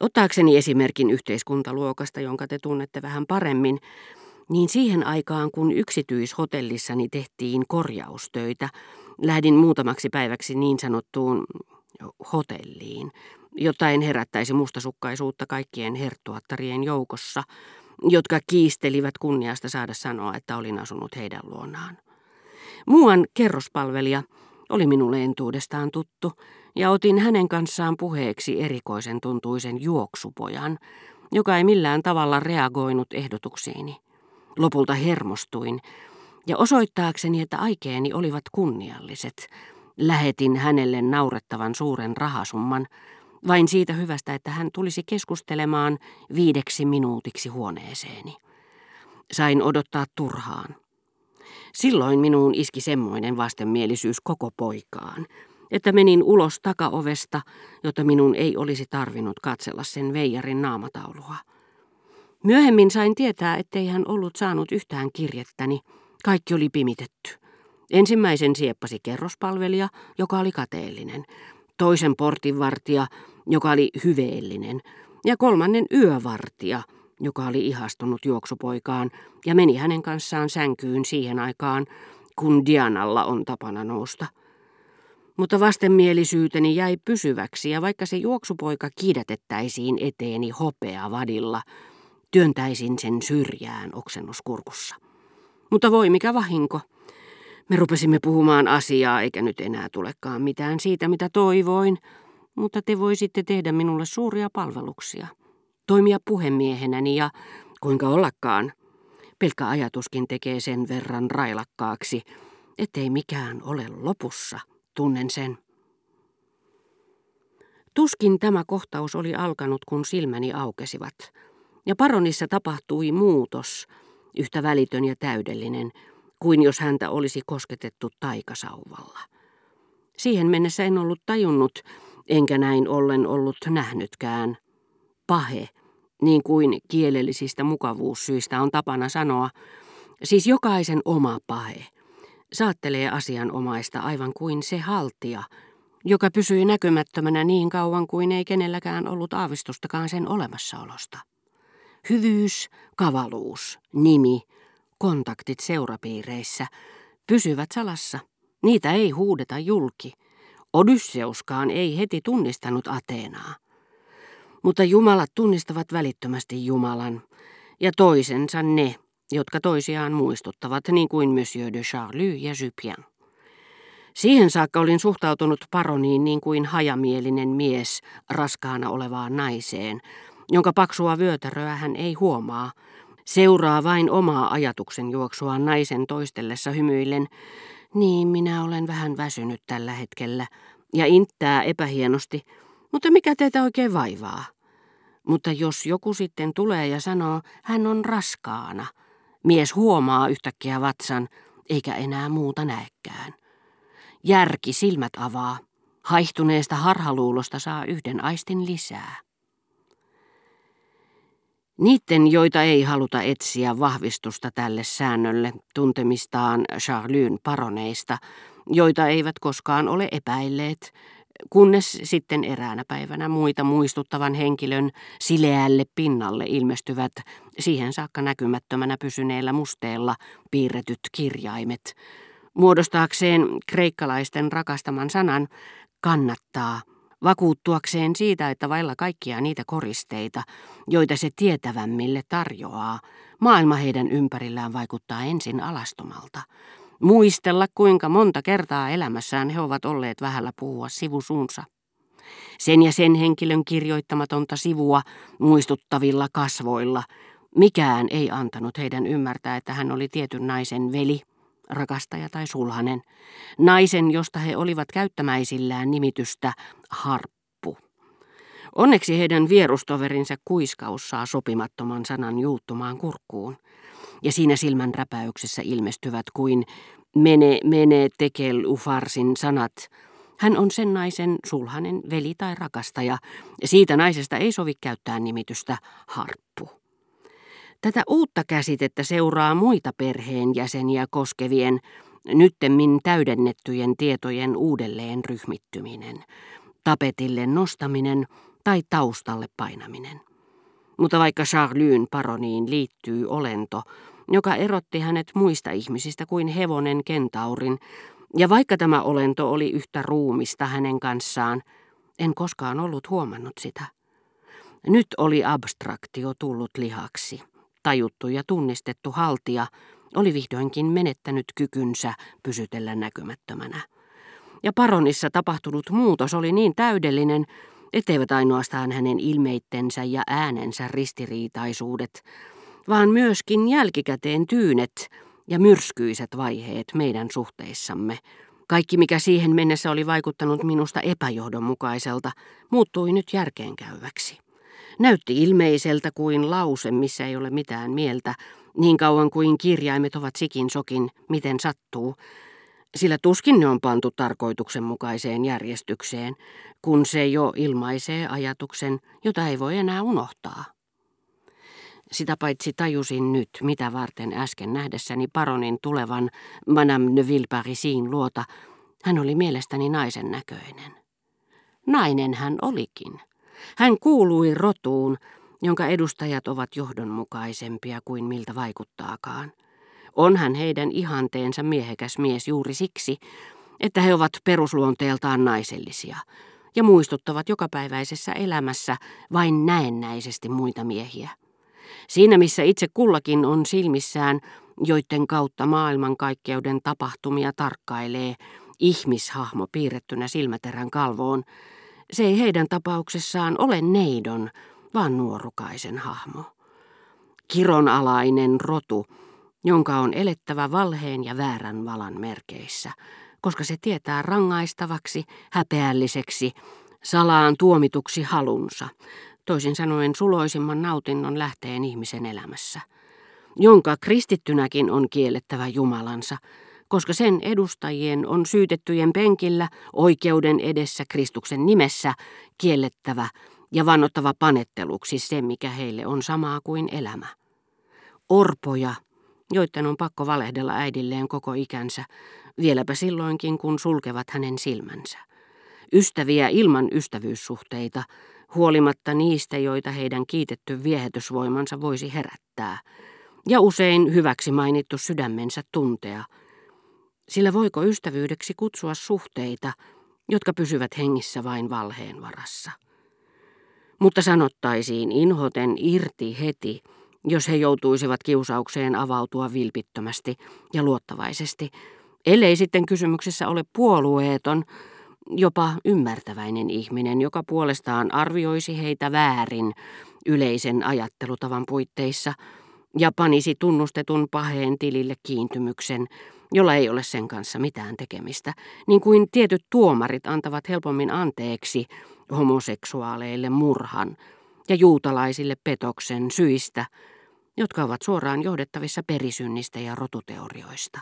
Ottaakseni esimerkin yhteiskuntaluokasta, jonka te tunnette vähän paremmin, niin siihen aikaan kun yksityishotellissani tehtiin korjaustöitä, lähdin muutamaksi päiväksi niin sanottuun hotelliin, jotta en herättäisi mustasukkaisuutta kaikkien herttuattarien joukossa, jotka kiistelivät kunniasta saada sanoa, että olin asunut heidän luonaan. Muuan kerrospalvelija oli minulle entuudestaan tuttu, ja otin hänen kanssaan puheeksi erikoisen tuntuisen juoksupojan, joka ei millään tavalla reagoinut ehdotuksiini. Lopulta hermostuin, ja osoittaakseni, että aikeeni olivat kunnialliset, lähetin hänelle naurettavan suuren rahasumman, vain siitä hyvästä, että hän tulisi keskustelemaan viideksi minuutiksi huoneeseeni. Sain odottaa turhaan. Silloin minuun iski semmoinen vastenmielisyys koko poikaan, että menin ulos takaovesta, jotta minun ei olisi tarvinnut katsella sen veijarin naamataulua. Myöhemmin sain tietää, ettei hän ollut saanut yhtään kirjettäni. Kaikki oli pimitetty. Ensimmäisen sieppasi kerrospalvelija, joka oli kateellinen, toisen portinvartija, joka oli hyveellinen, ja kolmannen yövartija, joka oli ihastunut juoksupoikaan ja meni hänen kanssaan sänkyyn siihen aikaan, kun Dianalla on tapana nousta. Mutta vastenmielisyyteni jäi pysyväksi ja vaikka se juoksupoika kiidätettäisiin eteeni hopea vadilla, työntäisin sen syrjään oksennuskurkussa. Mutta voi mikä vahinko. Me rupesimme puhumaan asiaa, eikä nyt enää tulekaan mitään siitä, mitä toivoin, mutta te voisitte tehdä minulle suuria palveluksia. Toimia puhemiehenäni ja, kuinka ollakaan, pelkkä ajatuskin tekee sen verran railakkaaksi, ettei mikään ole lopussa, tunnen sen. Tuskin tämä kohtaus oli alkanut, kun silmäni aukesivat, ja paronissa tapahtui muutos, yhtä välitön ja täydellinen, kuin jos häntä olisi kosketettu taikasauvalla. Siihen mennessä en ollut tajunnut, enkä näin ollen ollut nähnytkään. Pahe, niin kuin kielellisistä mukavuussyistä on tapana sanoa, siis jokaisen oma pahe, saattelee asianomaista aivan kuin se haltija, joka pysyi näkymättömänä niin kauan kuin ei kenelläkään ollut aavistustakaan sen olemassaolosta. Hyvyys, kavaluus, nimi, kontaktit seurapiireissä pysyvät salassa. Niitä ei huudeta julki. Odysseuskaan ei heti tunnistanut Ateenaa. Mutta jumalat tunnistavat välittömästi Jumalan ja toisensa ne, jotka toisiaan muistuttavat, niin kuin Monsieur de Charlie ja Jupien. Siihen saakka olin suhtautunut paroniin niin kuin hajamielinen mies raskaana olevaan naiseen, jonka paksua vyötäröä hän ei huomaa, seuraa vain omaa ajatuksen juoksuaan naisen toistellessa hymyillen, niin minä olen vähän väsynyt tällä hetkellä, ja inttää epähienosti, mutta mikä teitä oikein vaivaa? Mutta jos joku sitten tulee ja sanoo, hän on raskaana, mies huomaa yhtäkkiä vatsan, eikä enää muuta näekään. Järki silmät avaa. Haihtuneesta harhaluulosta saa yhden aistin lisää. Niiden, joita ei haluta etsiä vahvistusta tälle säännölle tuntemistaan Charlyn paroneista, joita eivät koskaan ole epäilleet, kunnes sitten eräänä päivänä muita muistuttavan henkilön sileälle pinnalle ilmestyvät siihen saakka näkymättömänä pysyneellä musteella piirretyt kirjaimet, muodostaakseen kreikkalaisten rakastaman sanan kannattaa vakuuttuakseen siitä, että vailla kaikkia niitä koristeita, joita se tietävämmille tarjoaa, maailma heidän ympärillään vaikuttaa ensin alastomalta. Muistella, kuinka monta kertaa elämässään he ovat olleet vähällä puhua sivusuunsa. Sen ja sen henkilön kirjoittamatonta sivua muistuttavilla kasvoilla, mikään ei antanut heidän ymmärtää, että hän oli tietyn naisen veli, rakastaja tai sulhanen, naisen, josta he olivat käyttämäisillään nimitystä harppu. Onneksi heidän vierustoverinsa kuiskaus saa sopimattoman sanan juuttumaan kurkkuun, ja siinä silmän räpäyksessä ilmestyvät kuin mene, mene, tekel, ufarsin sanat. Hän on sen naisen sulhanen, veli tai rakastaja, ja siitä naisesta ei sovi käyttää nimitystä harppu. Tätä uutta käsitettä seuraa muita perheenjäseniä koskevien, nyttemmin täydennettyjen tietojen uudelleen ryhmittyminen, tapetille nostaminen, tai taustalle painaminen. Mutta vaikka Charlyn paroniin liittyy olento, joka erotti hänet muista ihmisistä kuin hevonen kentaurin, ja vaikka tämä olento oli yhtä ruumista hänen kanssaan, en koskaan ollut huomannut sitä. Nyt oli abstraktio tullut lihaksi. Tajuttu ja tunnistettu haltija oli vihdoinkin menettänyt kykynsä pysytellä näkymättömänä. Ja paronissa tapahtunut muutos oli niin täydellinen, etteivät ainoastaan hänen ilmeittensä ja äänensä ristiriitaisuudet, vaan myöskin jälkikäteen tyynet ja myrskyiset vaiheet meidän suhteissamme. Kaikki, mikä siihen mennessä oli vaikuttanut minusta epäjohdonmukaiselta, muuttui nyt järkeenkäyväksi. Näytti ilmeiseltä kuin lause, missä ei ole mitään mieltä, niin kauan kuin kirjaimet ovat sikin sokin, miten sattuu, sillä tuskin ne on pantu tarkoituksenmukaiseen järjestykseen, kun se jo ilmaisee ajatuksen, jota ei voi enää unohtaa. Sitä paitsi tajusin nyt, mitä varten äsken nähdessäni paronin tulevan Madame de Villeparisin luota, hän oli mielestäni naisen näköinen. Nainen hän olikin. Hän kuului rotuun, jonka edustajat ovat johdonmukaisempia kuin miltä vaikuttaakaan. Onhan heidän ihanteensa miehekäs mies juuri siksi, että he ovat perusluonteeltaan naisellisia ja muistuttavat jokapäiväisessä elämässä vain näennäisesti muita miehiä. Siinä missä itse kullakin on silmissään, joiden kautta maailmankaikkeuden tapahtumia tarkkailee ihmishahmo piirrettynä silmäterän kalvoon, se ei heidän tapauksessaan ole neidon, vaan nuorukaisen hahmo. Kironalainen rotu, jonka on elettävä valheen ja väärän valan merkeissä, koska se tietää rangaistavaksi, häpeälliseksi, salaan tuomituksi halunsa, toisin sanoen suloisimman nautinnon lähteen ihmisen elämässä, jonka kristittynäkin on kiellettävä Jumalansa, koska sen edustajien on syytettyjen penkillä oikeuden edessä Kristuksen nimessä kiellettävä ja vannottava panetteluksi se, mikä heille on samaa kuin elämä. Orpoja, joiden on pakko valehdella äidilleen koko ikänsä, vieläpä silloinkin, kun sulkevat hänen silmänsä. Ystäviä ilman ystävyyssuhteita, huolimatta niistä, joita heidän kiitetty viehätysvoimansa voisi herättää, ja usein hyväksi mainittu sydämensä tuntea. Sillä voiko ystävyydeksi kutsua suhteita, jotka pysyvät hengissä vain valheen varassa? Mutta sanottaisiin inhoten irti heti, jos he joutuisivat kiusaukseen avautua vilpittömästi ja luottavaisesti, ellei sitten kysymyksessä ole puolueeton, jopa ymmärtäväinen ihminen, joka puolestaan arvioisi heitä väärin yleisen ajattelutavan puitteissa ja panisi tunnustetun paheen tilille kiintymyksen, jolla ei ole sen kanssa mitään tekemistä, niin kuin tietyt tuomarit antavat helpommin anteeksi homoseksuaaleille murhan ja juutalaisille petoksen syistä, jotka ovat suoraan johdettavissa perisynnistä ja rotuteorioista.